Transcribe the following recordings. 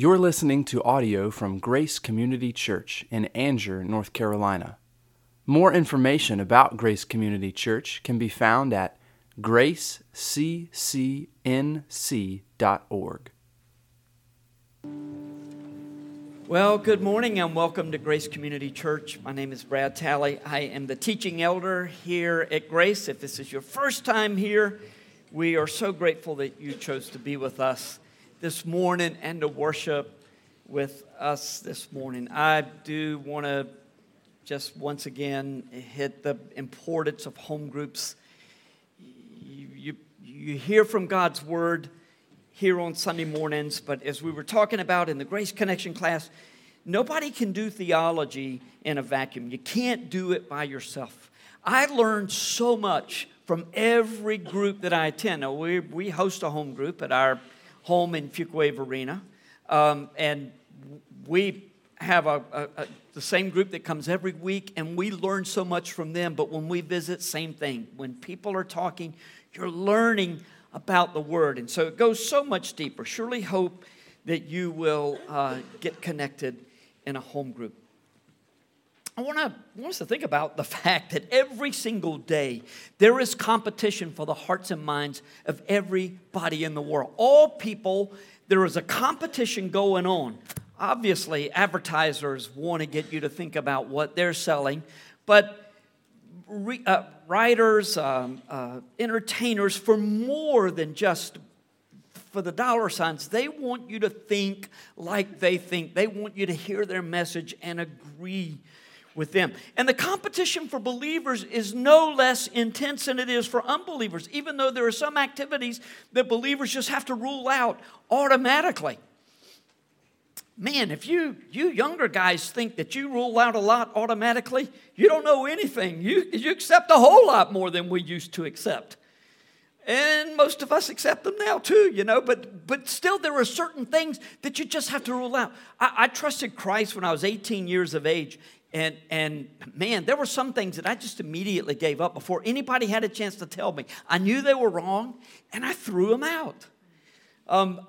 You're listening to audio from Grace Community Church in Angier, North Carolina. More information about Grace Community Church can be found at graceccnc.org. Well, good morning and welcome to Grace Community Church. My name is Brad Talley. I am the teaching elder here at Grace. If this is your first time here, we are so grateful that you chose to be with us this morning and to worship with us this morning. I do want to just once again hit the importance of home groups. You, you, you hear from God's word here on Sunday mornings, but as we were talking about in the Grace Connection class, nobody can do theology in a vacuum. You can't do it by yourself. I learned so much from every group that I attend. Now, we, we host a home group at our home in Fuquay-Varina. Um, and we have a, a, a, the same group that comes every week, and we learn so much from them. But when we visit, same thing. When people are talking, you're learning about the Word. And so it goes so much deeper. Surely hope that you will uh, get connected in a home group. I want, to, I want us to think about the fact that every single day there is competition for the hearts and minds of everybody in the world. All people, there is a competition going on. Obviously, advertisers want to get you to think about what they're selling, but re, uh, writers, um, uh, entertainers, for more than just for the dollar signs, they want you to think like they think. They want you to hear their message and agree with them. And the competition for believers is no less intense than it is for unbelievers, even though there are some activities that believers just have to rule out automatically. Man, if you, you younger guys think that you rule out a lot automatically, you don't know anything. You, you accept a whole lot more than we used to accept. And most of us accept them now too, you know, but, but still there are certain things that you just have to rule out. I, I trusted Christ when I was 18 years of age, and, and man, there were some things that I just immediately gave up before anybody had a chance to tell me. I knew they were wrong, and I threw them out. Um,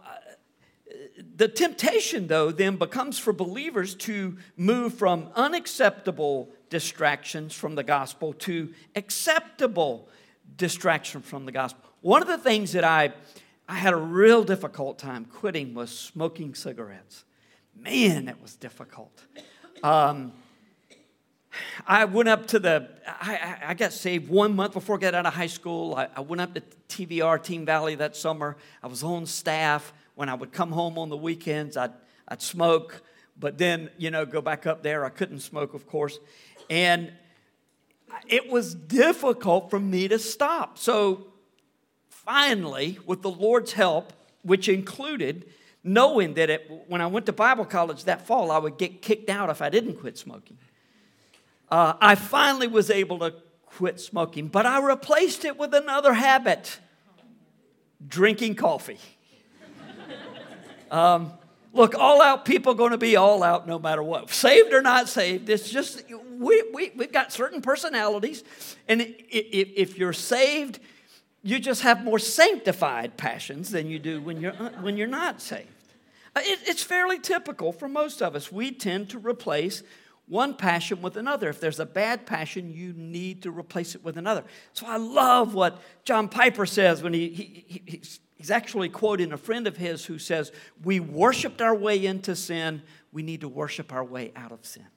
the temptation, though, then becomes for believers to move from unacceptable distractions from the gospel to acceptable distraction from the gospel. One of the things that I, I had a real difficult time quitting was smoking cigarettes. Man, it was difficult. Um, I went up to the, I, I, got saved one month before I got out of high school. I, I, went up to TVR, Team Valley, that summer. I was on staff. When I would come home on the weekends, I'd, I'd smoke, but then, you know, go back up there. I couldn't smoke, of course. And it was difficult for me to stop. So finally, with the Lord's help, which included knowing that it, when I went to Bible college that fall, I would get kicked out if I didn't quit smoking uh, I finally was able to quit smoking, but I replaced it with another habit drinking coffee. Um, look, all out people going to be all out no matter what. Saved or not saved, it's just, we, we, we've got certain personalities. And if, if you're saved, you just have more sanctified passions than you do when you're, when you're not saved. Uh, it, it's fairly typical for most of us. We tend to replace one passion with another. If there's a bad passion, you need to replace it with another. So I love what John Piper says when he, he, he he's actually quoting a friend of his who says, We worshiped our way into sin, we need to worship our way out of sin.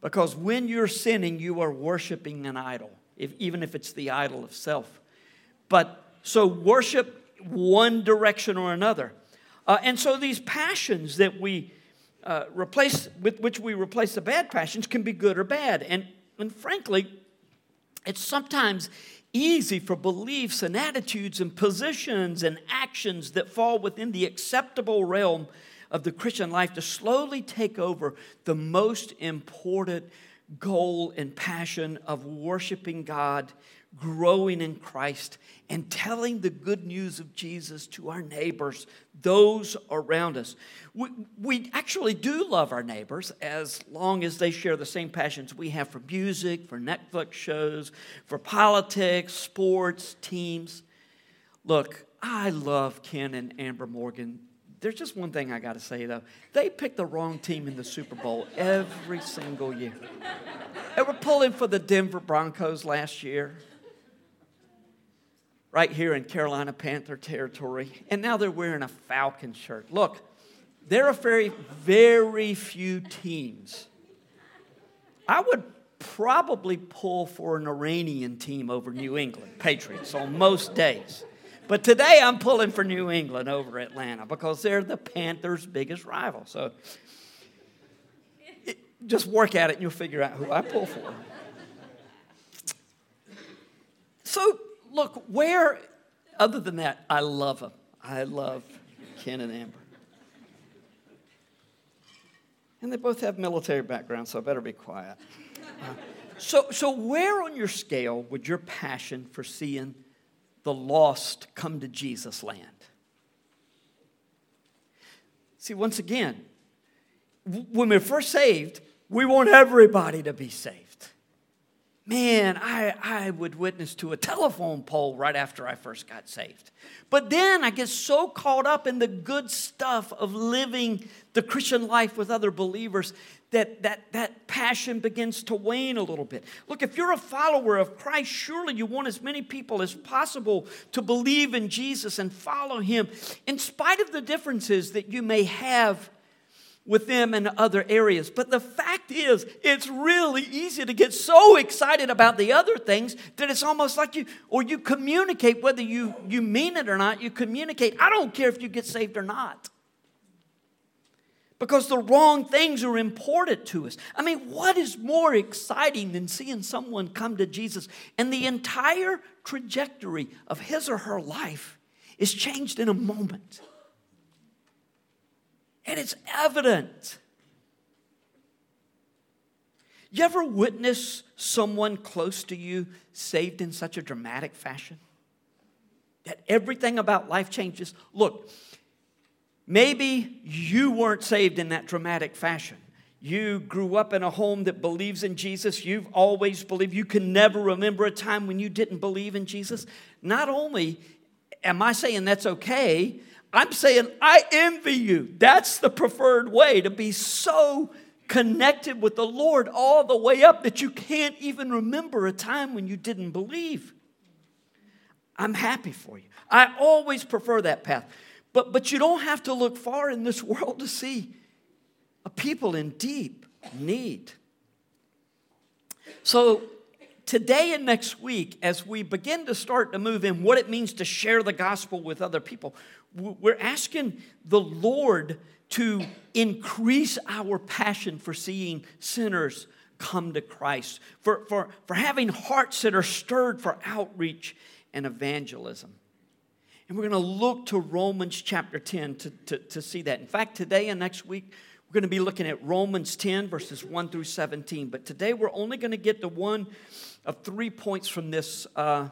Because when you're sinning, you are worshiping an idol, if, even if it's the idol of self. But so worship one direction or another. Uh, and so these passions that we uh, replace with which we replace the bad passions can be good or bad. And, and frankly, it's sometimes easy for beliefs and attitudes and positions and actions that fall within the acceptable realm of the Christian life to slowly take over the most important goal and passion of worshiping God growing in Christ, and telling the good news of Jesus to our neighbors, those around us. We, we actually do love our neighbors as long as they share the same passions we have for music, for Netflix shows, for politics, sports, teams. Look, I love Ken and Amber Morgan. there's just one thing I got to say though. They picked the wrong team in the Super Bowl every single year. They were pulling for the Denver Broncos last year, right here in Carolina Panther territory, and now they're wearing a Falcon shirt. Look, there are very, very few teams. I would probably pull for an Iranian team over New England Patriots on most days. But today I'm pulling for New England over Atlanta because they're the Panthers' biggest rival. So it, just work at it and you'll figure out who I pull for. So, look, where, other than that, I love them. I love Ken and Amber. And they both have military backgrounds, so I better be quiet. Uh, so, so, where on your scale would your passion for seeing the lost come to Jesus land. See, once again, when we're first saved, we want everybody to be saved. Man, I, I would witness to a telephone pole right after I first got saved. But then I get so caught up in the good stuff of living the Christian life with other believers that, that that passion begins to wane a little bit. Look, if you're a follower of Christ, surely you want as many people as possible to believe in Jesus and follow him, in spite of the differences that you may have with them in other areas. But the fact is, it's really easy to get so excited about the other things that it's almost like you, or you communicate, whether you, you mean it or not, you communicate, I don't care if you get saved or not because the wrong things are important to us. I mean, what is more exciting than seeing someone come to Jesus and the entire trajectory of his or her life is changed in a moment? And it's evident. You ever witness someone close to you saved in such a dramatic fashion? That everything about life changes? Look, Maybe you weren't saved in that dramatic fashion. You grew up in a home that believes in Jesus. You've always believed. You can never remember a time when you didn't believe in Jesus. Not only am I saying that's okay, I'm saying I envy you. That's the preferred way to be so connected with the Lord all the way up that you can't even remember a time when you didn't believe. I'm happy for you. I always prefer that path. But, but you don't have to look far in this world to see a people in deep need. So, today and next week, as we begin to start to move in what it means to share the gospel with other people, we're asking the Lord to increase our passion for seeing sinners come to Christ, for, for, for having hearts that are stirred for outreach and evangelism. And we're going to look to Romans chapter 10 to, to, to see that. In fact, today and next week, we're going to be looking at Romans 10, verses 1 through 17. But today, we're only going to get to one of three points from this. Uh,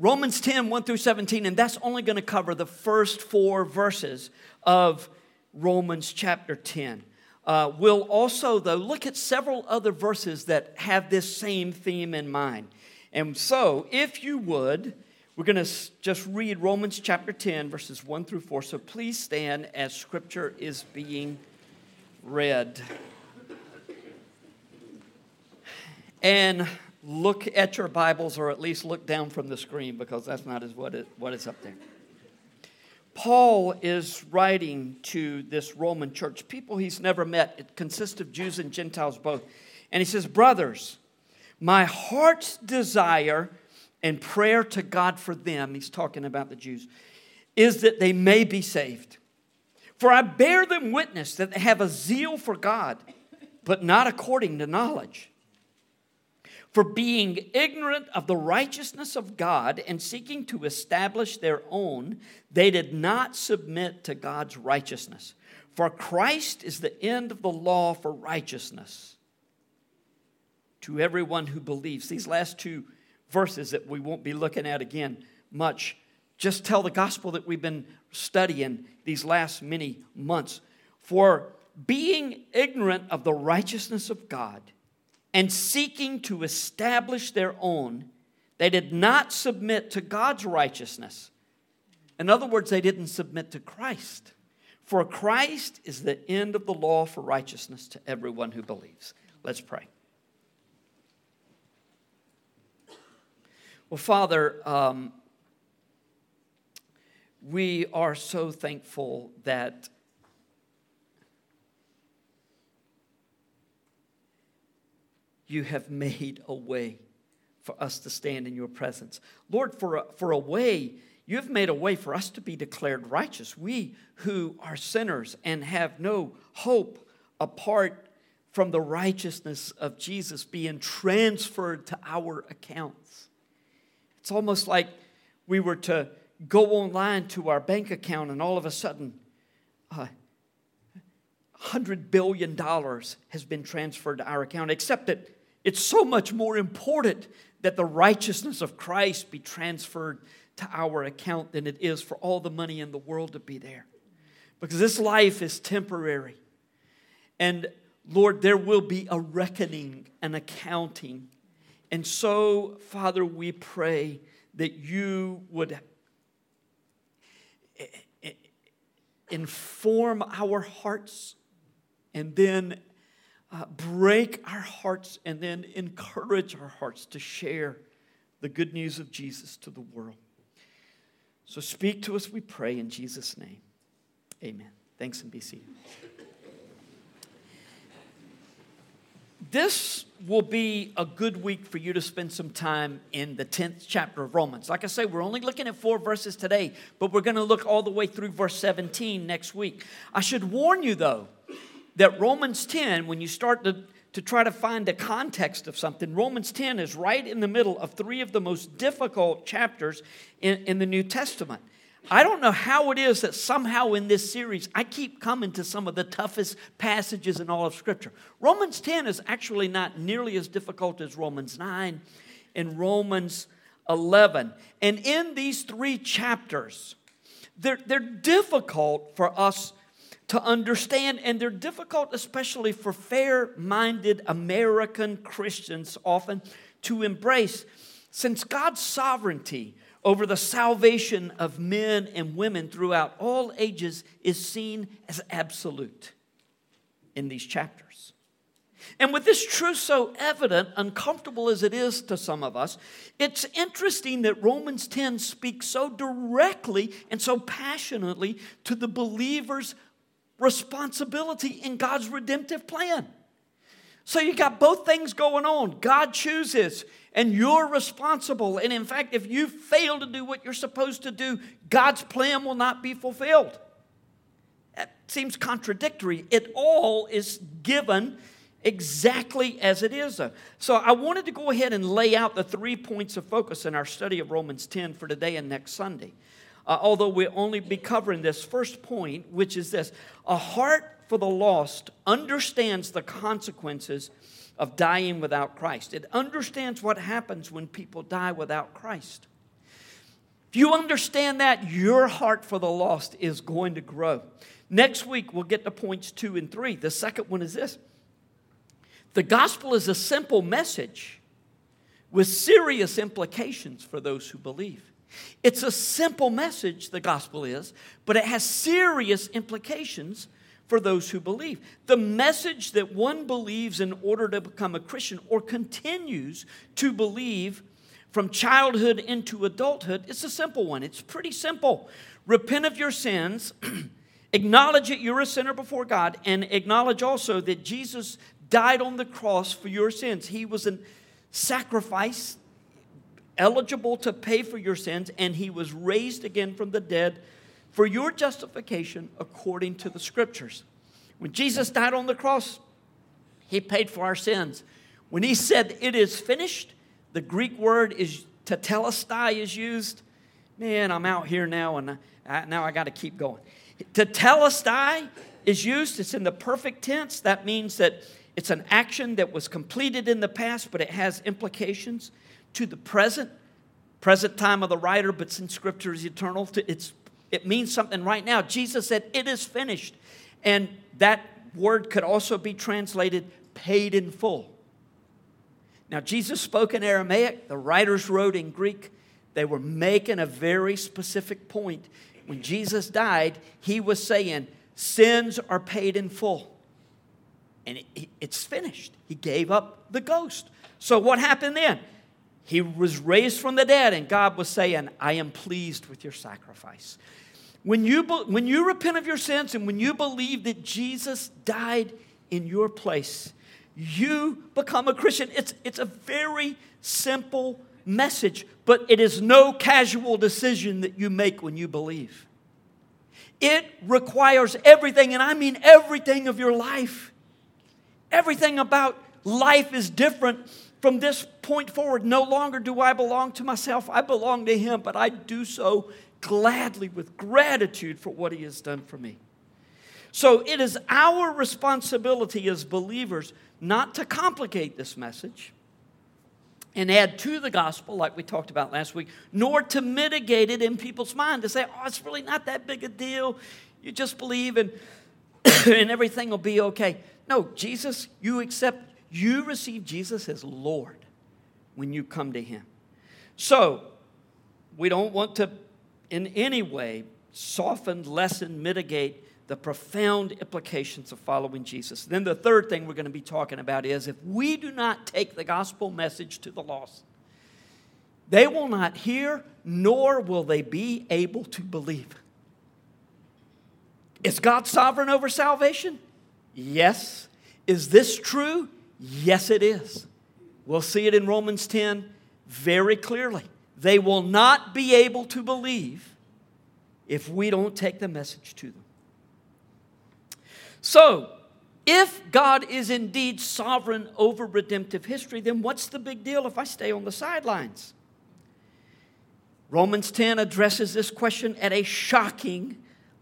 Romans 10, 1 through 17, and that's only going to cover the first four verses of Romans chapter 10. Uh, we'll also, though, look at several other verses that have this same theme in mind. And so, if you would, we're going to just read Romans chapter 10, verses 1 through 4. So please stand as scripture is being read. And look at your Bibles, or at least look down from the screen, because that's not as what, it, what is up there. Paul is writing to this Roman church, people he's never met. It consists of Jews and Gentiles both. And he says, Brothers, my heart's desire and prayer to God for them, he's talking about the Jews, is that they may be saved. For I bear them witness that they have a zeal for God, but not according to knowledge. For being ignorant of the righteousness of God and seeking to establish their own, they did not submit to God's righteousness. For Christ is the end of the law for righteousness to everyone who believes. These last two verses that we won't be looking at again much. Just tell the gospel that we've been studying these last many months. For being ignorant of the righteousness of God and seeking to establish their own, they did not submit to God's righteousness. In other words, they didn't submit to Christ. For Christ is the end of the law for righteousness to everyone who believes. Let's pray. Well, Father, um, we are so thankful that you have made a way for us to stand in your presence. Lord, for a, for a way, you have made a way for us to be declared righteous. We who are sinners and have no hope apart from the righteousness of Jesus being transferred to our accounts. It's almost like we were to go online to our bank account and all of a sudden, uh, $100 billion has been transferred to our account, except that it's so much more important that the righteousness of Christ be transferred to our account than it is for all the money in the world to be there. Because this life is temporary. And Lord, there will be a reckoning, an accounting. And so, Father, we pray that you would inform our hearts and then uh, break our hearts and then encourage our hearts to share the good news of Jesus to the world. So speak to us, we pray, in Jesus' name. Amen. Thanks and be seated. This will be a good week for you to spend some time in the 10th chapter of Romans. Like I say, we're only looking at four verses today, but we're going to look all the way through verse 17 next week. I should warn you, though, that Romans 10, when you start to, to try to find the context of something, Romans 10 is right in the middle of three of the most difficult chapters in, in the New Testament. I don't know how it is that somehow in this series I keep coming to some of the toughest passages in all of Scripture. Romans 10 is actually not nearly as difficult as Romans 9 and Romans 11. And in these three chapters, they're, they're difficult for us to understand, and they're difficult especially for fair minded American Christians often to embrace. Since God's sovereignty over the salvation of men and women throughout all ages is seen as absolute in these chapters. And with this truth so evident, uncomfortable as it is to some of us, it's interesting that Romans 10 speaks so directly and so passionately to the believer's responsibility in God's redemptive plan. So you got both things going on. God chooses, and you're responsible. And in fact, if you fail to do what you're supposed to do, God's plan will not be fulfilled. That seems contradictory. It all is given exactly as it is. So I wanted to go ahead and lay out the three points of focus in our study of Romans 10 for today and next Sunday. Uh, although we'll only be covering this first point, which is this a heart for the lost understands the consequences of dying without Christ. It understands what happens when people die without Christ. If you understand that, your heart for the lost is going to grow. Next week, we'll get to points two and three. The second one is this the gospel is a simple message with serious implications for those who believe. It's a simple message, the gospel is, but it has serious implications for those who believe. The message that one believes in order to become a Christian or continues to believe from childhood into adulthood it's a simple one. It's pretty simple. Repent of your sins, acknowledge that you're a sinner before God, and acknowledge also that Jesus died on the cross for your sins. He was a sacrifice eligible to pay for your sins, and he was raised again from the dead for your justification according to the scriptures. When Jesus died on the cross, he paid for our sins. When he said, It is finished, the Greek word is tetelestai is used. Man, I'm out here now, and I, now I got to keep going. Tetelestai is used, it's in the perfect tense. That means that it's an action that was completed in the past, but it has implications to the present, present time of the writer, but since Scripture is eternal, it's it means something right now. Jesus said, It is finished. And that word could also be translated paid in full. Now, Jesus spoke in Aramaic, the writers wrote in Greek. They were making a very specific point. When Jesus died, he was saying, sins are paid in full. And it, it's finished. He gave up the ghost. So, what happened then? He was raised from the dead, and God was saying, I am pleased with your sacrifice. When you, when you repent of your sins and when you believe that Jesus died in your place, you become a Christian. It's, it's a very simple message, but it is no casual decision that you make when you believe. It requires everything, and I mean everything of your life. Everything about life is different from this point forward. No longer do I belong to myself, I belong to Him, but I do so gladly with gratitude for what He has done for me. So it is our responsibility as believers not to complicate this message and add to the gospel, like we talked about last week, nor to mitigate it in people's mind to say, oh, it's really not that big a deal. You just believe and, and everything will be okay. No, Jesus, you accept, you receive Jesus as Lord when you come to Him. So, we don't want to in any way soften, lessen, mitigate the profound implications of following Jesus. Then the third thing we're going to be talking about is if we do not take the gospel message to the lost, they will not hear, nor will they be able to believe. Is God sovereign over salvation? Yes. Is this true? Yes, it is. We'll see it in Romans 10 very clearly. They will not be able to believe if we don't take the message to them. So, if God is indeed sovereign over redemptive history, then what's the big deal if I stay on the sidelines? Romans 10 addresses this question at a shocking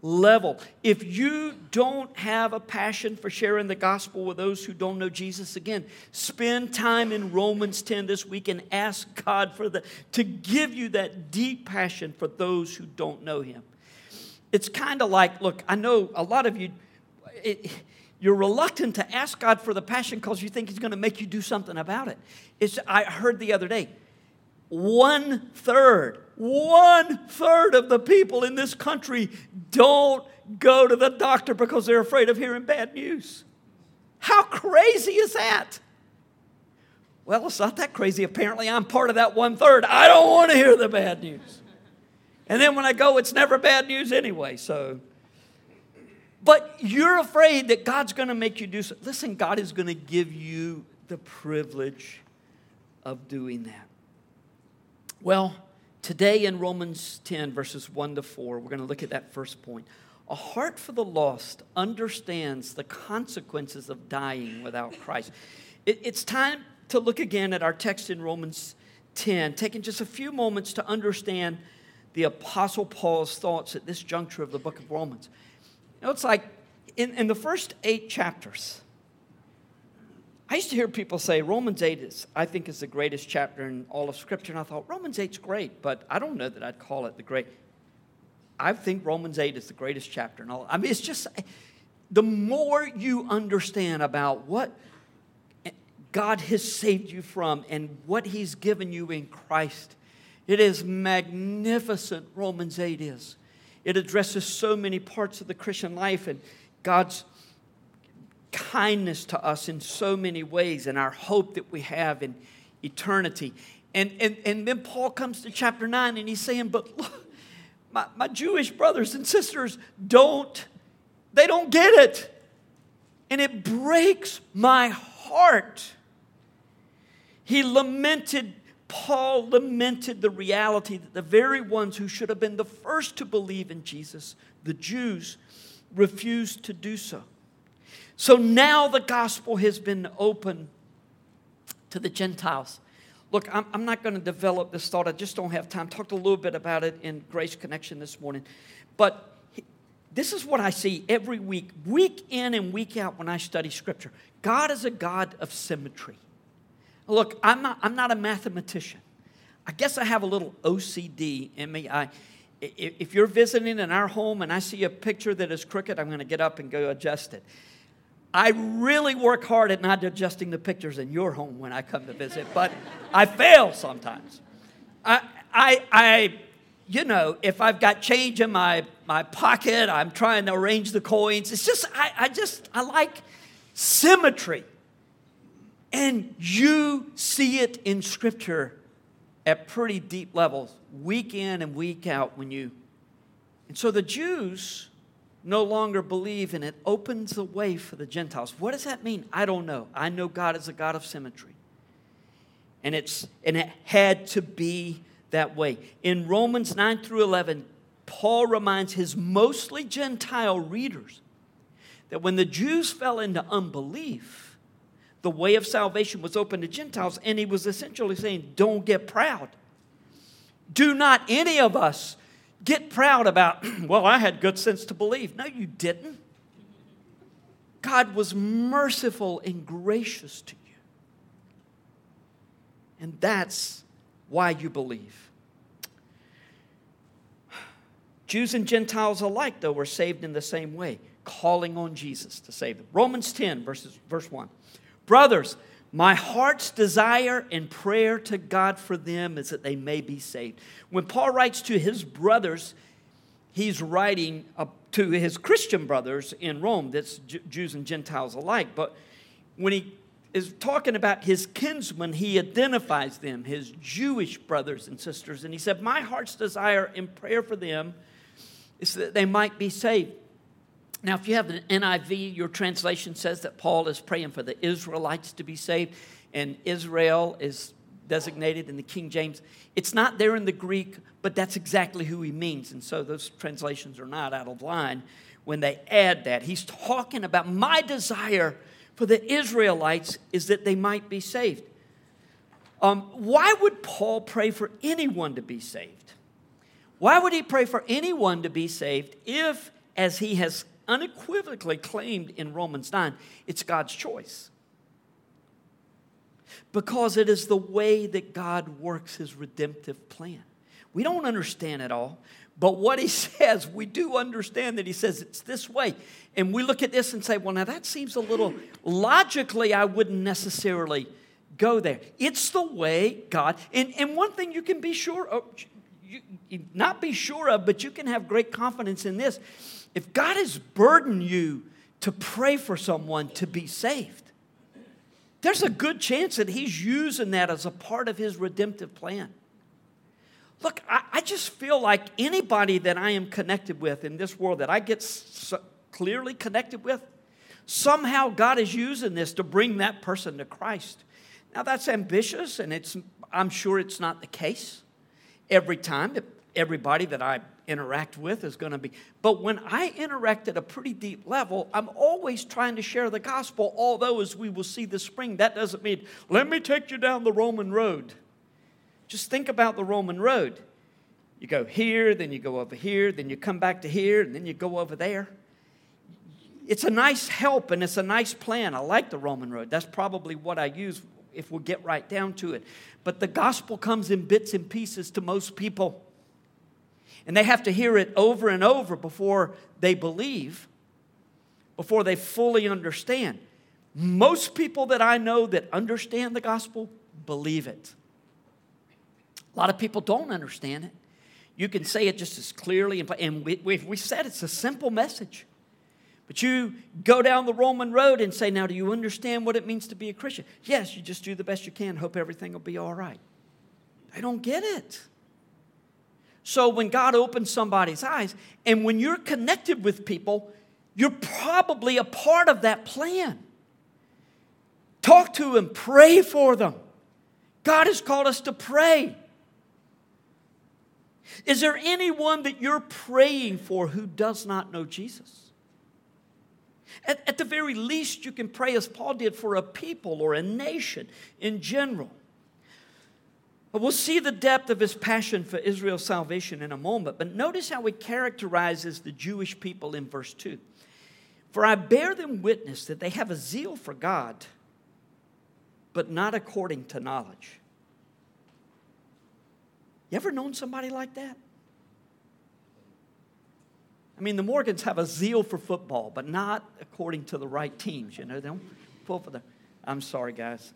level. If you don't have a passion for sharing the gospel with those who don't know Jesus again, spend time in Romans 10 this week and ask God for the to give you that deep passion for those who don't know him. It's kind of like, look, I know a lot of you it, you're reluctant to ask God for the passion because you think He's going to make you do something about it. It's, I heard the other day, one third, one third of the people in this country don't go to the doctor because they're afraid of hearing bad news. How crazy is that? Well, it's not that crazy. Apparently, I'm part of that one third. I don't want to hear the bad news. And then when I go, it's never bad news anyway. So but you're afraid that God's going to make you do so. Listen, God is going to give you the privilege of doing that. Well, today in Romans 10, verses 1 to 4, we're going to look at that first point. A heart for the lost understands the consequences of dying without Christ. It, it's time to look again at our text in Romans 10, taking just a few moments to understand the Apostle Paul's thoughts at this juncture of the book of Romans. You know, it's like in, in the first eight chapters, I used to hear people say Romans 8 is, I think, is the greatest chapter in all of Scripture. And I thought, Romans 8's great, but I don't know that I'd call it the great. I think Romans 8 is the greatest chapter in all. I mean, it's just the more you understand about what God has saved you from and what He's given you in Christ, it is magnificent, Romans 8 is. It addresses so many parts of the Christian life and God's kindness to us in so many ways and our hope that we have in eternity. And, and, and then Paul comes to chapter 9 and he's saying, But look, my, my Jewish brothers and sisters don't, they don't get it. And it breaks my heart. He lamented Paul lamented the reality that the very ones who should have been the first to believe in Jesus, the Jews, refused to do so. So now the gospel has been open to the Gentiles. Look, I'm, I'm not going to develop this thought. I just don't have time. Talked a little bit about it in Grace Connection this morning. But this is what I see every week, week in and week out when I study Scripture. God is a God of symmetry. Look, I'm not, I'm not a mathematician. I guess I have a little OCD in me. I, if you're visiting in our home and I see a picture that is crooked, I'm going to get up and go adjust it. I really work hard at not adjusting the pictures in your home when I come to visit, but I fail sometimes. I, I, I, you know, if I've got change in my, my pocket, I'm trying to arrange the coins. It's just, I, I just, I like symmetry. And you see it in Scripture at pretty deep levels, week in and week out when you. And so the Jews no longer believe, and it opens the way for the Gentiles. What does that mean? I don't know. I know God is a God of symmetry. And, it's, and it had to be that way. In Romans 9 through 11, Paul reminds his mostly Gentile readers that when the Jews fell into unbelief, the way of salvation was open to Gentiles, and he was essentially saying, Don't get proud. Do not any of us get proud about, well, I had good sense to believe. No, you didn't. God was merciful and gracious to you. And that's why you believe. Jews and Gentiles alike, though, were saved in the same way, calling on Jesus to save them. Romans 10, verses, verse 1. Brothers, my heart's desire and prayer to God for them is that they may be saved. When Paul writes to his brothers, he's writing to his Christian brothers in Rome, that's Jews and Gentiles alike. But when he is talking about his kinsmen, he identifies them, his Jewish brothers and sisters. And he said, My heart's desire and prayer for them is that they might be saved. Now, if you have an NIV, your translation says that Paul is praying for the Israelites to be saved, and Israel is designated in the King James. It's not there in the Greek, but that's exactly who he means. And so those translations are not out of line when they add that. He's talking about my desire for the Israelites is that they might be saved. Um, why would Paul pray for anyone to be saved? Why would he pray for anyone to be saved if, as he has unequivocally claimed in Romans 9, it's God's choice. Because it is the way that God works his redemptive plan. We don't understand it all, but what he says, we do understand that he says it's this way. And we look at this and say, well, now that seems a little logically, I wouldn't necessarily go there. It's the way God, and, and one thing you can be sure of, you, not be sure of, but you can have great confidence in this if God has burdened you to pray for someone to be saved, there's a good chance that He's using that as a part of His redemptive plan. Look, I, I just feel like anybody that I am connected with in this world that I get so clearly connected with, somehow God is using this to bring that person to Christ. Now that's ambitious, and it's I'm sure it's not the case every time. Everybody that I interact with is going to be. But when I interact at a pretty deep level, I'm always trying to share the gospel, although, as we will see this spring, that doesn't mean, let me take you down the Roman road. Just think about the Roman road. You go here, then you go over here, then you come back to here, and then you go over there. It's a nice help and it's a nice plan. I like the Roman road. That's probably what I use if we get right down to it. But the gospel comes in bits and pieces to most people. And they have to hear it over and over before they believe, before they fully understand. Most people that I know that understand the gospel believe it. A lot of people don't understand it. You can say it just as clearly, and we, we said it's a simple message. But you go down the Roman road and say, Now, do you understand what it means to be a Christian? Yes, you just do the best you can, hope everything will be all right. They don't get it. So when God opens somebody's eyes, and when you're connected with people, you're probably a part of that plan. Talk to them, pray for them. God has called us to pray. Is there anyone that you're praying for who does not know Jesus? At, at, the very least, you can pray as Paul did for a people or a nation in general. We'll see the depth of his passion for Israel's salvation in a moment. But notice how he characterizes the Jewish people in verse 2. For I bear them witness that they have a zeal for God, but not according to knowledge. You ever known somebody like that? I mean, the Morgans have a zeal for football, but not according to the right teams. You know, they don't pull for the. I'm sorry, guys.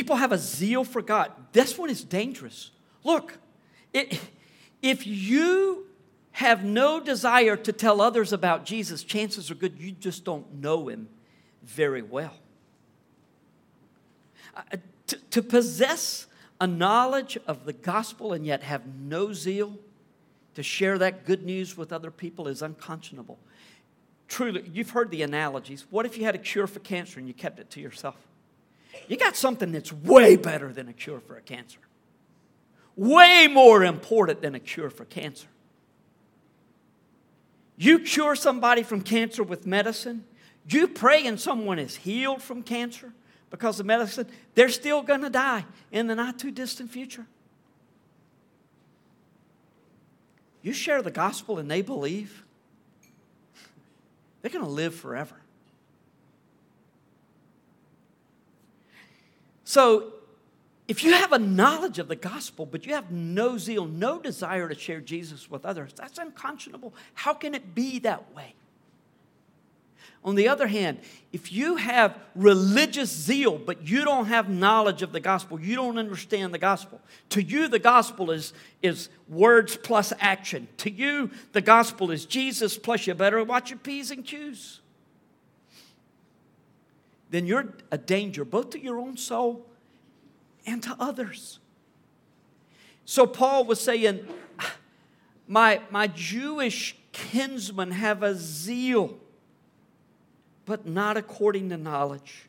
People have a zeal for God. This one is dangerous. Look, it, if you have no desire to tell others about Jesus, chances are good you just don't know him very well. Uh, to, to possess a knowledge of the gospel and yet have no zeal to share that good news with other people is unconscionable. Truly, you've heard the analogies. What if you had a cure for cancer and you kept it to yourself? You got something that's way better than a cure for a cancer, way more important than a cure for cancer. You cure somebody from cancer with medicine, you pray and someone is healed from cancer because of medicine, they're still going to die in the not too distant future. You share the gospel and they believe, they're going to live forever. So, if you have a knowledge of the gospel, but you have no zeal, no desire to share Jesus with others, that's unconscionable. How can it be that way? On the other hand, if you have religious zeal, but you don't have knowledge of the gospel, you don't understand the gospel. To you, the gospel is, is words plus action. To you, the gospel is Jesus plus you better watch your P's and Q's. Then you're a danger both to your own soul and to others. So Paul was saying, My, my Jewish kinsmen have a zeal but not according to knowledge.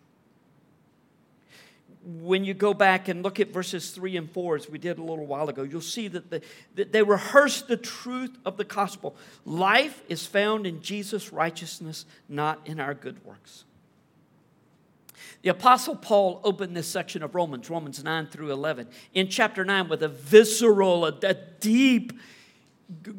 When you go back and look at verses 3 and 4, as we did a little while ago, you'll see that, the, that they rehearse the truth of the gospel. Life is found in Jesus' righteousness, not in our good works. The Apostle Paul opened this section of Romans, Romans 9 through 11, in chapter 9 with a visceral, a, a deep,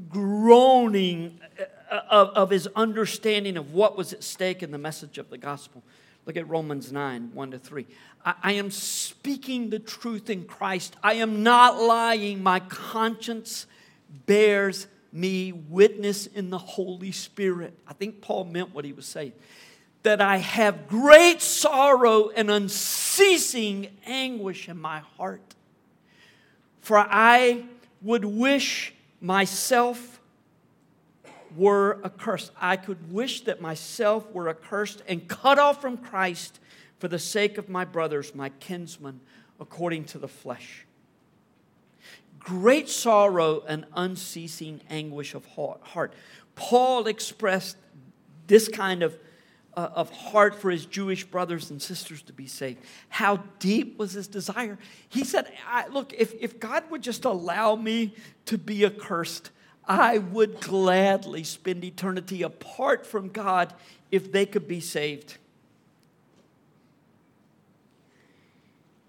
groaning uh, uh, of, of his understanding of what was at stake in the message of the gospel. Look at Romans 9, 1 to 3. I, I am speaking the truth in Christ. I am not lying. My conscience bears me witness in the Holy Spirit. I think Paul meant what he was saying. That I have great sorrow and unceasing anguish in my heart. For I would wish myself were accursed. I could wish that myself were accursed and cut off from Christ for the sake of my brothers, my kinsmen, according to the flesh. Great sorrow and unceasing anguish of heart. Paul expressed this kind of, uh, of heart for his Jewish brothers and sisters to be saved. How deep was his desire? He said, Look, if, if God would just allow me to be accursed, I would gladly spend eternity apart from God if they could be saved.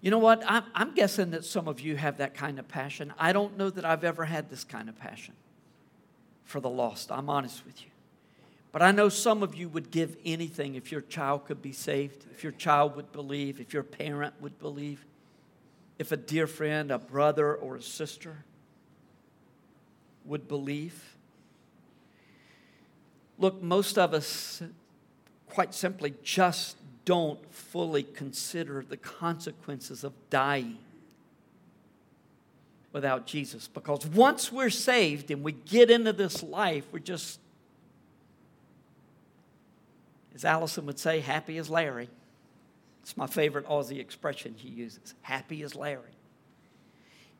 You know what? I'm, I'm, guessing that some of you have that kind of passion. I don't know that I've ever had this kind of passion for the lost. I'm honest with you. But I know some of you would give anything if your child could be saved, if your child would believe, if your parent would believe, if a dear friend, a brother, or a sister would believe. Look, most of us, quite simply, just don't fully consider the consequences of dying without Jesus. Because once we're saved and we get into this life, we're just, as Allison would say, happy as Larry. It's my favorite Aussie expression he uses happy as Larry.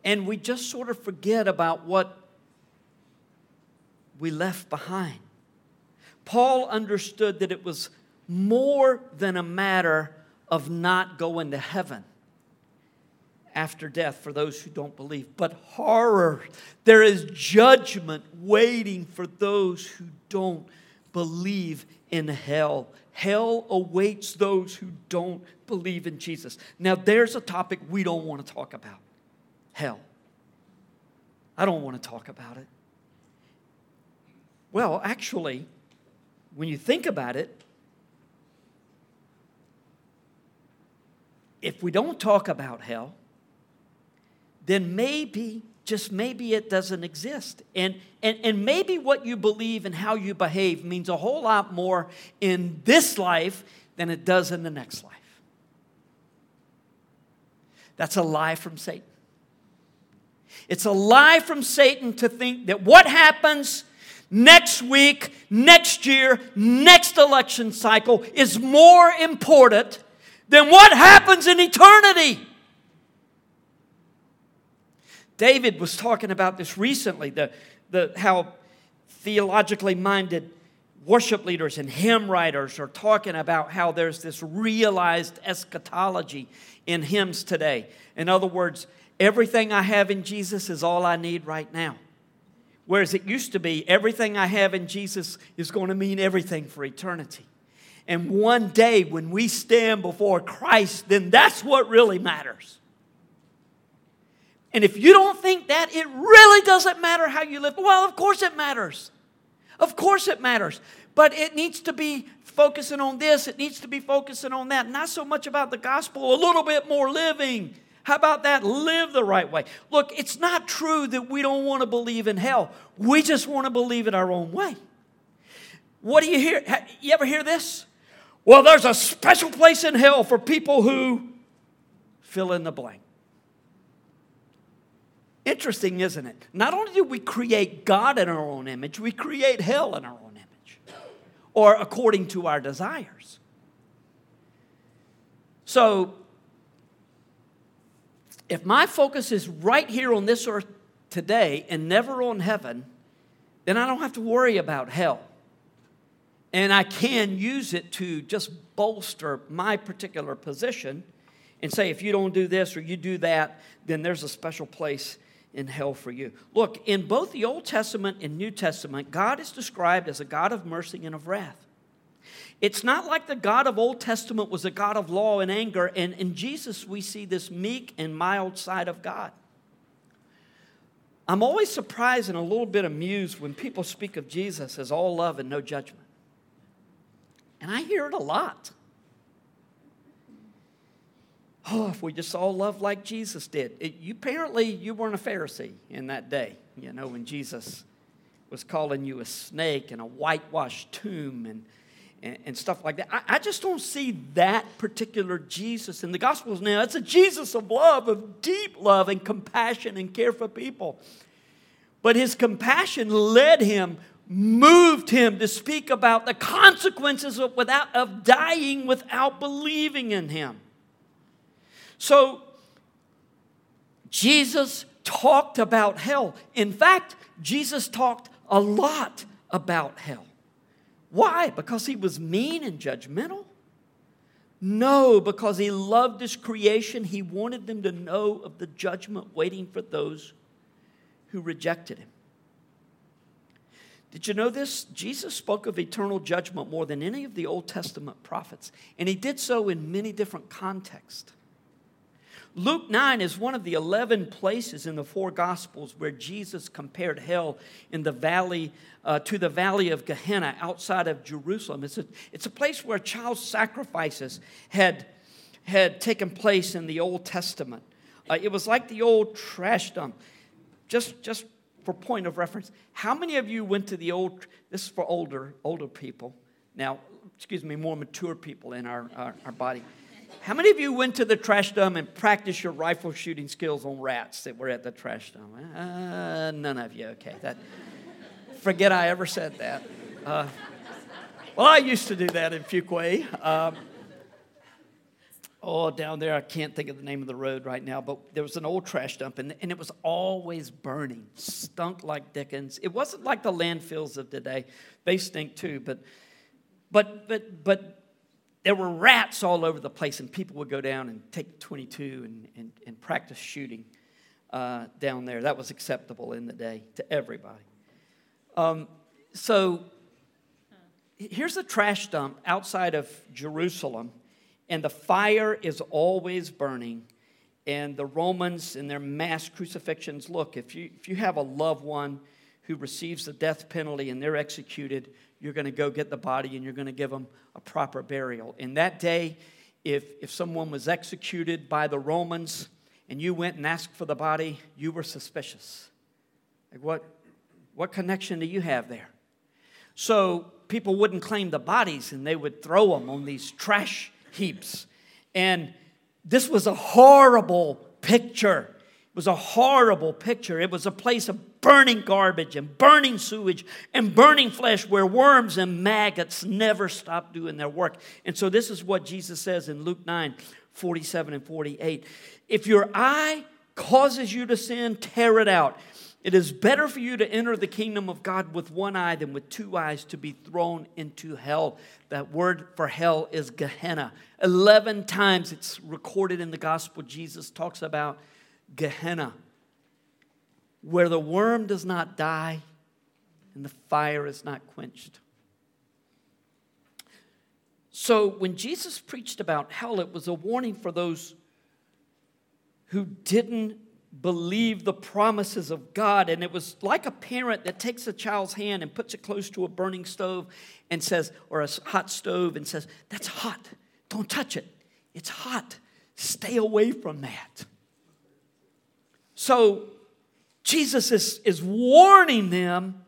And we just sort of forget about what we left behind. Paul understood that it was more than a matter of not going to heaven after death for those who don't believe, but horror. There is judgment waiting for those who don't believe in hell. Hell awaits those who don't believe in Jesus. Now, there's a topic we don't want to talk about hell. I don't want to talk about it. Well, actually, when you think about it, if we don't talk about hell, then maybe, just maybe it doesn't exist. And, and, and maybe what you believe and how you behave means a whole lot more in this life than it does in the next life. That's a lie from Satan. It's a lie from Satan to think that what happens next week, next year, next election cycle is more important than what happens in eternity. David was talking about this recently, the, the, how theologically minded worship leaders and hymn writers are talking about how there's this realized eschatology in hymns today. In other words, everything I have in Jesus is all I need right now. Whereas it used to be, everything I have in Jesus is going to mean everything for eternity. And one day when we stand before Christ, then that's what really matters. And if you don't think that, it really doesn't matter how you live. Well, of course it matters. Of course it matters. But it needs to be focusing on this, it needs to be focusing on that. Not so much about the gospel, a little bit more living. How about that? Live the right way. Look, it's not true that we don't want to believe in hell. We just want to believe it our own way. What do you hear? You ever hear this? Well, there's a special place in hell for people who fill in the blank. Interesting, isn't it? Not only do we create God in our own image, we create hell in our own image or according to our desires. So, if my focus is right here on this earth today and never on heaven, then I don't have to worry about hell. And I can use it to just bolster my particular position and say, if you don't do this or you do that, then there's a special place in hell for you. Look, in both the Old Testament and New Testament, God is described as a God of mercy and of wrath. It's not like the God of Old Testament was a God of law and anger, and in Jesus we see this meek and mild side of God. I'm always surprised and a little bit amused when people speak of Jesus as all love and no judgment. And I hear it a lot. Oh, if we just all love like Jesus did. It, you, apparently, you weren't a Pharisee in that day, you know, when Jesus was calling you a snake and a whitewashed tomb and and, and stuff like that. I, I, just don't see that particular Jesus in the Gospels now. It's a Jesus of love, of deep love and compassion and care for people. But his compassion led him, moved him to speak about the consequences of, without, of dying without believing in him. So, Jesus talked about hell. In fact, Jesus talked a lot about hell. Why? Because he was mean and judgmental? No, because he loved his creation. He wanted them to know of the judgment waiting for those who rejected him. Did you know this? Jesus spoke of eternal judgment more than any of the Old Testament prophets, and he did so in many different contexts. Luke 9 is one of the 11 places in the four Gospels where Jesus compared hell in the valley uh, to the valley of Gehenna outside of Jerusalem. It's a, it's a place where child sacrifices had, had taken place in the Old Testament. Uh, it was like the old trash dump. Just, just for point of reference, how many of you went to the old, this is for older, older people. Now, excuse me, more mature people in our, our, our body. How many of you went to the trash dump and practiced your rifle shooting skills on rats that were at the trash dump? Uh, none of you. Okay, that. Forget I ever said that. Uh, well, I used to do that in Fuquay. Um, oh, down there, I can't think of the name of the road right now, but there was an old trash dump, and, and it was always burning, stunk like Dickens. It wasn't like the landfills of today; they stink too. But, but, but, but there were rats all over the place, and people would go down and take 22 and, and, and practice shooting uh, down there. That was acceptable in the day to everybody. Um, so here's a trash dump outside of Jerusalem, and the fire is always burning. And the Romans, in their mass crucifixions, look, if you, if you have a loved one who receives the death penalty and they're executed, you're going to go get the body and you're going to give them a proper burial. In that day, if, if someone was executed by the Romans and you went and asked for the body, you were suspicious. Like, what, what connection do you have there? So people wouldn't claim the bodies and they would throw them on these trash heaps. And This was a horrible picture. Was a horrible picture. It was a place of burning garbage and burning sewage and burning flesh where worms and maggots never stopped doing their work. And so, this is what Jesus says in Luke 9 47 and 48. If your eye causes you to sin, tear it out. It is better for you to enter the kingdom of God with one eye than with two eyes to be thrown into hell. That word for hell is Gehenna. 11 times it's recorded in the gospel. Jesus talks about Gehenna, where the worm does not die and the fire is not quenched. So when Jesus preached about hell, it was a warning for those who didn't believe the promises of God. And it was like a parent that takes a child's hand and puts it close to a burning stove and says, or a hot stove, and says, That's hot. Don't touch it. It's hot. Stay away from that. So Jesus is, is warning them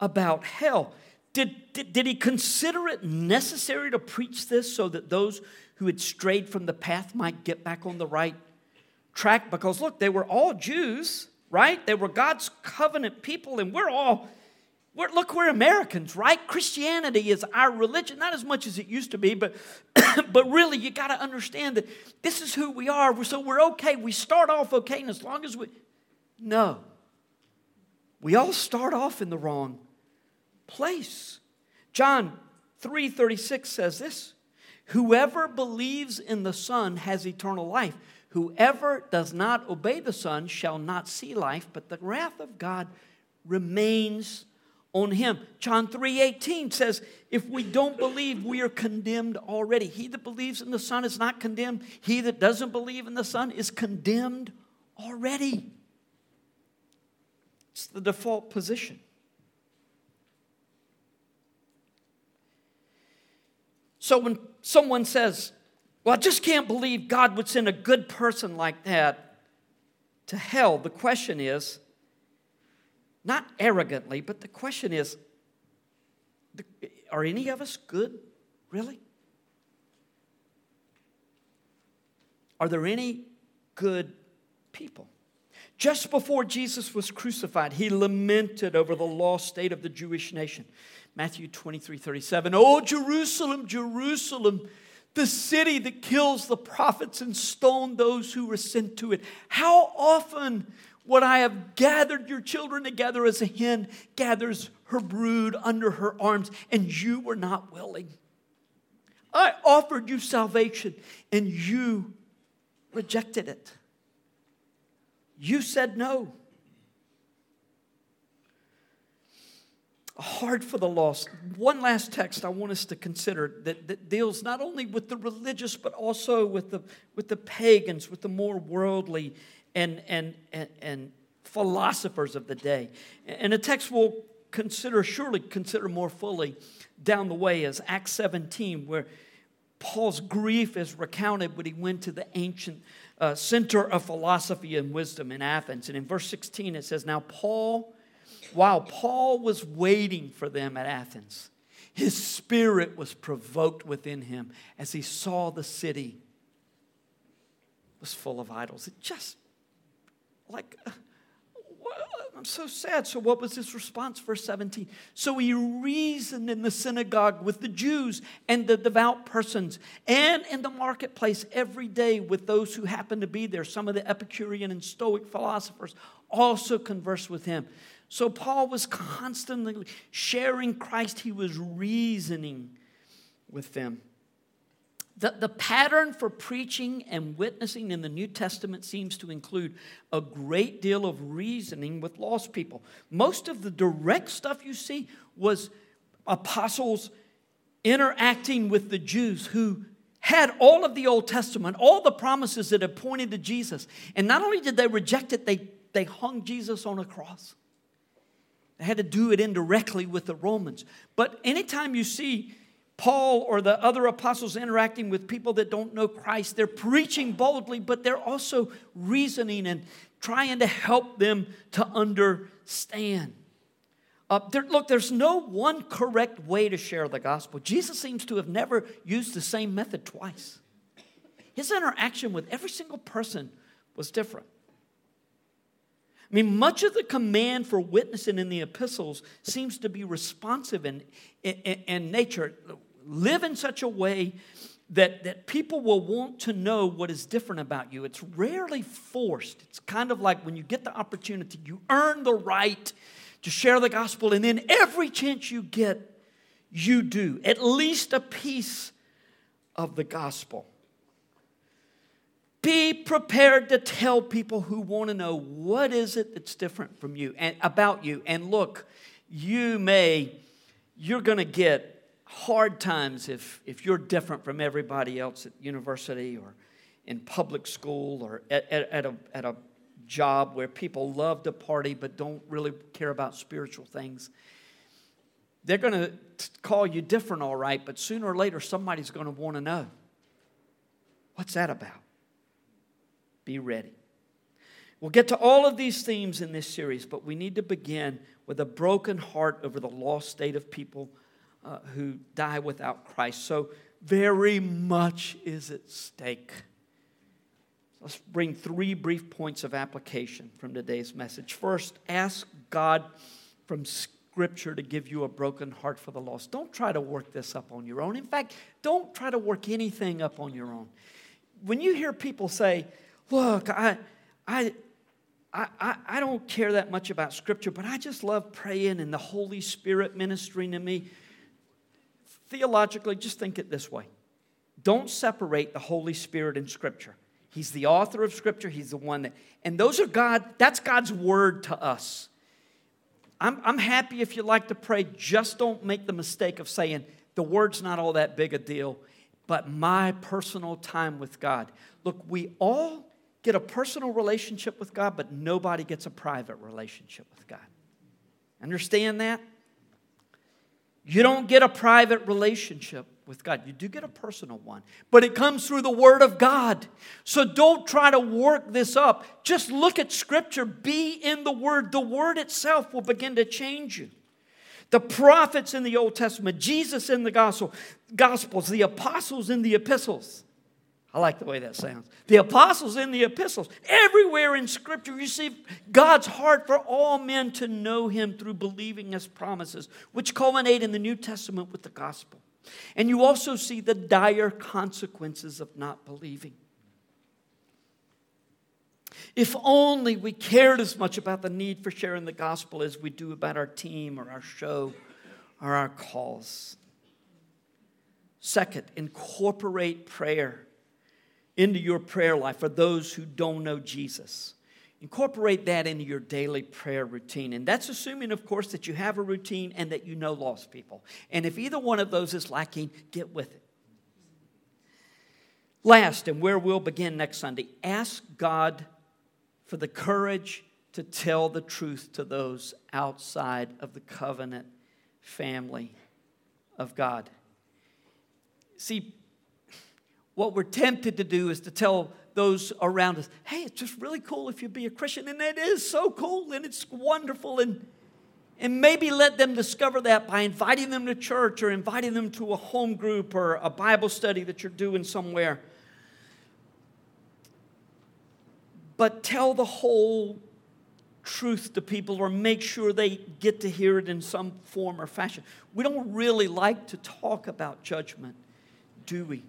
about hell. Did, did, did he consider it necessary to preach this so that those who had strayed from the path might get back on the right track because look, they were all Jews, right? They were God's covenant people, and we're all, we're, look, we're Americans, right? Christianity is our religion, not as much as it used to be, but, but really, you got to understand that this is who we are. So we're okay. We start off okay, and as long as we, no. We all start off in the wrong place. John 3:36 says this, whoever believes in the Son has eternal life. Whoever does not obey the Son shall not see life, but the wrath of God remains on him. John 3:18 says, if we don't believe, we are condemned already. He that believes in the Son is not condemned. He that doesn't believe in the Son is condemned already. It's the default position. So when someone says, well, I just can't believe God would send a good person like that to hell. The question is, not arrogantly, but the question is, are any of us good, really? Are there any good people? Just before Jesus was crucified, he lamented over the lost state of the Jewish nation. Matthew 23 37. Oh, Jerusalem, Jerusalem the city that kills the prophets and stone those who were sent to it. How often would I have gathered your children together as a hen gathers her brood under her arms, and you were not willing? I offered you salvation, and you rejected it. You said no. hard for the lost. One last text I want us to consider that, that deals not only with the religious, but also with the, with the pagans, with the more worldly and, and, and, and philosophers of the day. And a text we'll consider, surely consider more fully down the way is Acts 17, where Paul's grief is recounted when he went to the ancient uh, center of philosophy and wisdom in Athens. And in verse 16, it says, Now Paul while Paul was waiting for them at Athens, his spirit was provoked within him as he saw the city was full of idols. It just, like, I'm so sad. So, what was his response? Verse 17. So he reasoned in the synagogue with the Jews and the devout persons, and in the marketplace every day with those who happened to be there. Some of the Epicurean and Stoic philosophers also conversed with him. So Paul was constantly sharing Christ, he was reasoning with them. The, the pattern for preaching and witnessing in the New Testament seems to include a great deal of reasoning with lost people. Most of the direct stuff you see was apostles interacting with the Jews who had all of the Old Testament, all the promises that had pointed to Jesus. And not only did they reject it, they, they hung Jesus on a cross. They had to do it indirectly with the Romans. But anytime you see Paul or the other apostles interacting with people that don't know Christ, they're preaching boldly, but they're also reasoning and trying to help them to understand. Uh, there, look, there's no one correct way to share the gospel. Jesus seems to have never used the same method twice. his interaction with every single person was different. I mean, much of the command for witnessing in the epistles seems to be responsive in, in, in, nature. Live in such a way that, that people will want to know what is different about you. It's rarely forced. It's kind of like when you get the opportunity, you earn the right to share the gospel, and then every chance you get, you do at least a piece of the gospel. Be prepared to tell people who want to know what is it that's different from you and about you. And look, you may, you're going to get hard times if, if you're different from everybody else at university or in public school or at, at, at, a, at a job where people love to party but don't really care about spiritual things. They're going to call you different, all right, but sooner or later somebody's going to want to know what's that about? Be ready. We'll get to all of these themes in this series, but we need to begin with a broken heart over the lost state of people uh, who die without Christ. So, very much is at stake. Let's bring three brief points of application from today's message. First, ask God from Scripture to give you a broken heart for the lost. Don't try to work this up on your own. In fact, don't try to work anything up on your own. When you hear people say, look, I, I, I, I don't care that much about Scripture, but I just love praying and the Holy Spirit ministering to me. Theologically, just think it this way don't separate the Holy Spirit and Scripture. He's the author of Scripture, He's the one that, and those are God, that's God's word to us. I'm, I'm happy if you like to pray, just don't make the mistake of saying, the word's not all that big a deal, but my personal time with God. Look, we all get a personal relationship with God, but nobody gets a private relationship with God. Understand that? You don't get a private relationship with God. You do get a personal one, but it comes through the Word of God. So don't try to work this up. Just look at Scripture, be in the Word. The Word itself will begin to change you. The prophets in the Old Testament, Jesus in the gospel, Gospels, the apostles in the epistles. I like the way that sounds. The apostles in the epistles, everywhere in Scripture, you see God's heart for all men to know Him through believing His promises, which culminate in the New Testament with the gospel. And you also see the dire consequences of not believing. If only we cared as much about the need for sharing the gospel as we do about our team or our show or our calls. Second, incorporate prayer into your prayer life for those who don't know Jesus. Incorporate that into your daily prayer routine. And that's assuming, of course, that you have a routine and that you know lost people. And if either one of those is lacking, get with it. Last, and where we'll begin next Sunday, ask God for the courage to tell the truth to those outside of the covenant family of God. See, what we're tempted to do is to tell those around us, hey, it's just really cool if you be a Christian. And it is so cool and it's wonderful. And, and maybe let them discover that by inviting them to church or inviting them to a home group or a Bible study that you're doing somewhere. But tell the whole truth to people or make sure they get to hear it in some form or fashion. We don't really like to talk about judgment, do we?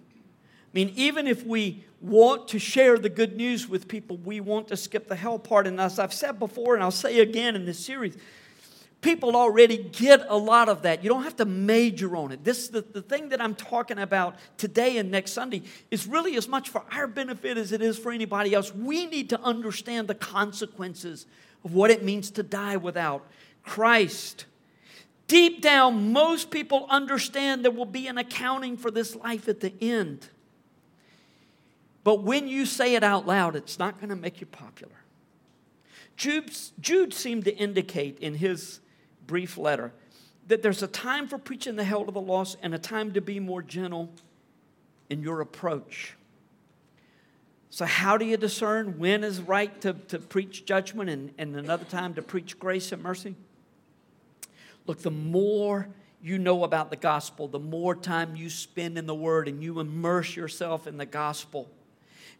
I mean, even if we want to share the good news with people, we want to skip the hell part. And as I've said before, and I'll say again in this series, people already get a lot of that. You don't have to major on it. This the, the thing that I'm talking about today and next Sunday is really as much for our benefit as it is for anybody else. We need to understand the consequences of what it means to die without Christ. Deep down, most people understand there will be an accounting for this life at the end. But when you say it out loud, it's not going to make you popular. Jude, Jude seemed to indicate in his brief letter that there's a time for preaching the hell to the lost and a time to be more gentle in your approach. So, how do you discern when is right to, to preach judgment and, and another time to preach grace and mercy? Look, the more you know about the gospel, the more time you spend in the Word and you immerse yourself in the gospel,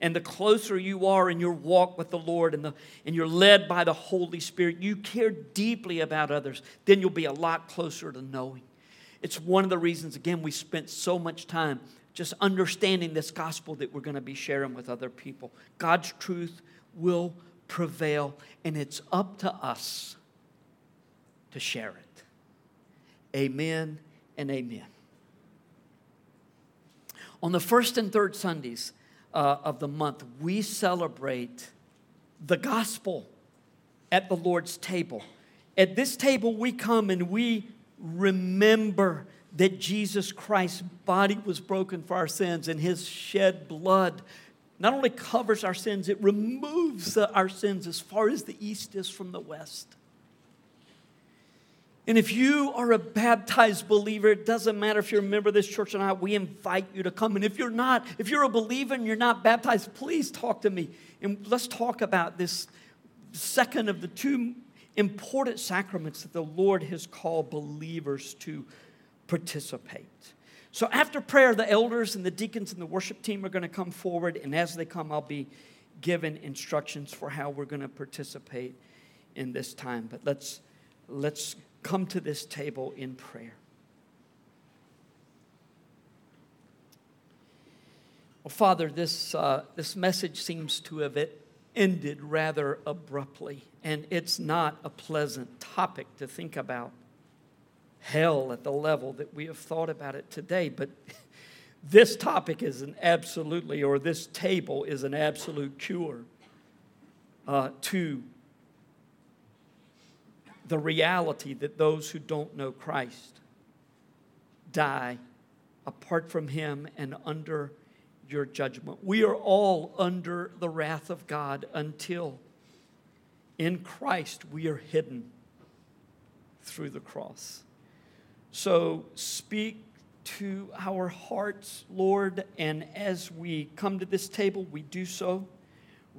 And the closer you are in your walk with the Lord and, the, and you're led by the Holy Spirit, you care deeply about others, then you'll be a lot closer to knowing. It's one of the reasons, again, we spent so much time just understanding this gospel that we're going to be sharing with other people. God's truth will prevail, and it's up to us to share it. Amen and amen. On the first and third Sundays uh, of the month, we celebrate the gospel at the Lord's table. At this table, we come and we remember that Jesus Christ's body was broken for our sins and his shed blood not only covers our sins, it removes our sins as far as the east is from the west. And if you are a baptized believer, it doesn't matter if you're a member of this church or not, we invite you to come. And if you're not, if you're a believer and you're not baptized, please talk to me. And let's talk about this second of the two important sacraments that the Lord has called believers to participate. So after prayer, the elders and the deacons and the worship team are going to come forward, and as they come, I'll be given instructions for how we're going to participate in this time. But let's let's come to this table in prayer. Well, Father, this, uh, this message seems to have ended rather abruptly, and it's not a pleasant topic to think about hell at the level that we have thought about it today. But this topic is an absolutely, or this table is an absolute cure uh, to the reality that those who don't know Christ die apart from Him and under your judgment. We are all under the wrath of God until in Christ we are hidden through the cross. So speak to our hearts, Lord, and as we come to this table, we do so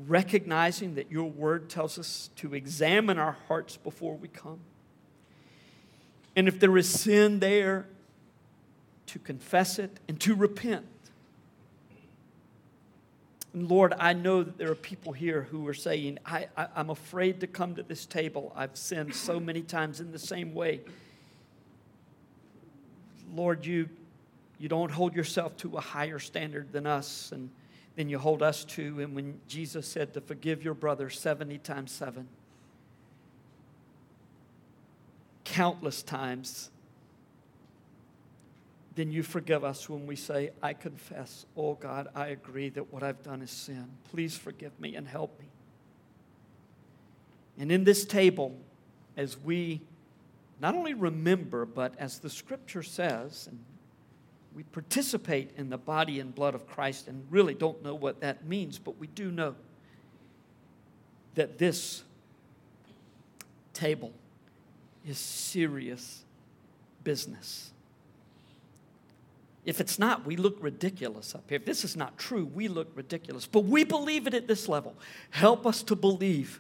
recognizing that your word tells us to examine our hearts before we come. And if there is sin there, to confess it and to repent. And Lord, I know that there are people here who are saying, I, I, am afraid to come to this table. I've sinned so many times in the same way. Lord, you, you don't hold yourself to a higher standard than us and than you hold us to. And when Jesus said to forgive your brother 70 times 7, countless times, then you forgive us when we say, I confess, oh God, I agree that what I've done is sin. Please forgive me and help me. And in this table, as we not only remember, but as the scripture says, and we participate in the body and blood of Christ and really don't know what that means, but we do know that this table is serious business. If it's not, we look ridiculous up here. If this is not true, we look ridiculous. But we believe it at this level. Help us to believe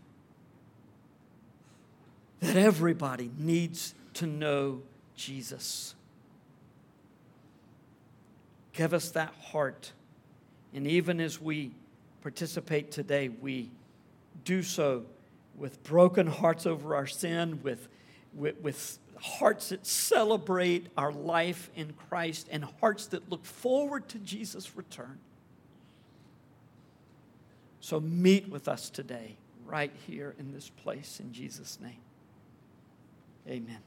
that everybody needs to know Jesus. Give us that heart. And even as we participate today, we do so with broken hearts over our sin, with, with, with hearts that celebrate our life in Christ, and hearts that look forward to Jesus' return. So meet with us today, right here in this place, in Jesus' name. Amen.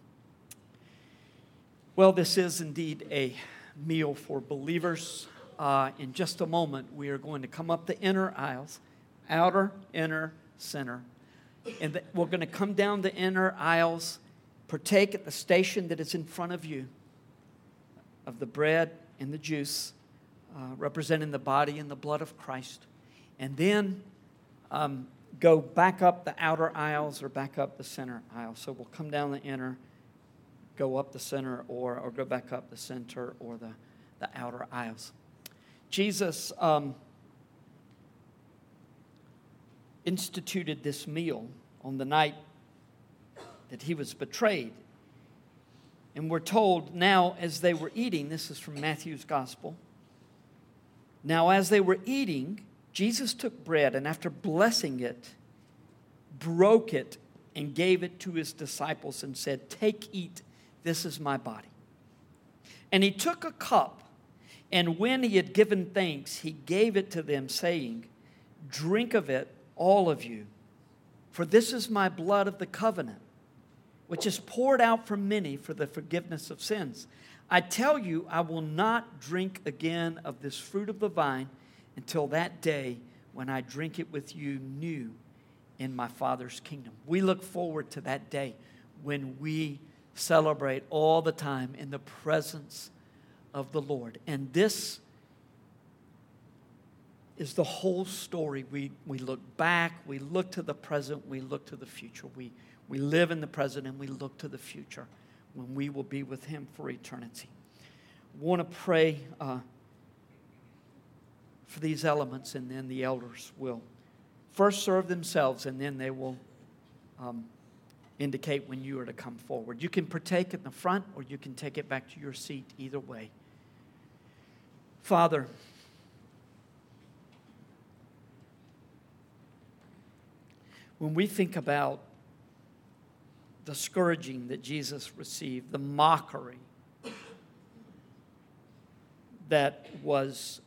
Well, this is indeed a meal for believers. Uh, in just a moment, we are going to come up the inner aisles, outer, inner, center. And we're going to come down the inner aisles, partake at the station that is in front of you of the bread and the juice, uh, representing the body and the blood of Christ. And then um, go back up the outer aisles or back up the center aisle. So we'll come down the inner go up the center or, or go back up the center or the, the outer aisles. Jesus um, instituted this meal on the night that he was betrayed. And we're told now, as they were eating, this is from Matthew's gospel. Now, as they were eating, Jesus took bread and after blessing it, broke it and gave it to his disciples and said, Take, eat, this is my body. And he took a cup, and when he had given thanks, he gave it to them, saying, Drink of it, all of you, for this is my blood of the covenant, which is poured out for many for the forgiveness of sins. I tell you, I will not drink again of this fruit of the vine until that day when I drink it with you new in my Father's kingdom. We look forward to that day when we celebrate all the time in the presence of the Lord. And this is the whole story. We, we look back, we look to the present, we look to the future. We, we live in the present and we look to the future when we will be with Him for eternity. want to pray uh, for these elements, and then the elders will first serve themselves, and then they will um, indicate when you are to come forward. You can partake in the front, or you can take it back to your seat, either way. Father, when we think about the scourging that Jesus received, the mockery that was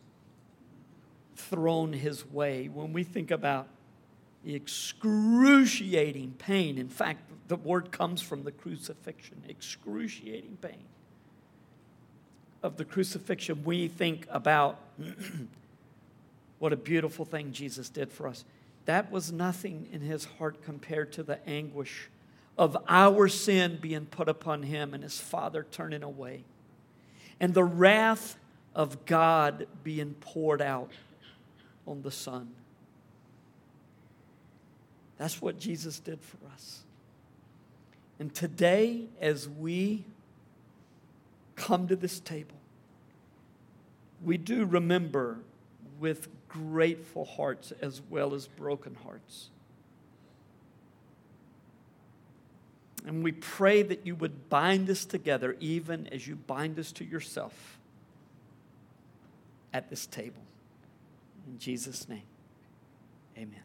thrown his way, when we think about excruciating pain, in fact, the word comes from the crucifixion, excruciating pain of the crucifixion, we think about what a beautiful thing Jesus did for us. That was nothing in his heart compared to the anguish of our sin being put upon him and his father turning away, and the wrath of God being poured out on the Son. That's what Jesus did for us. And today, as we come to this table, we do remember with grateful hearts as well as broken hearts. And we pray that you would bind us together even as you bind us to yourself at this table. In Jesus' name, amen.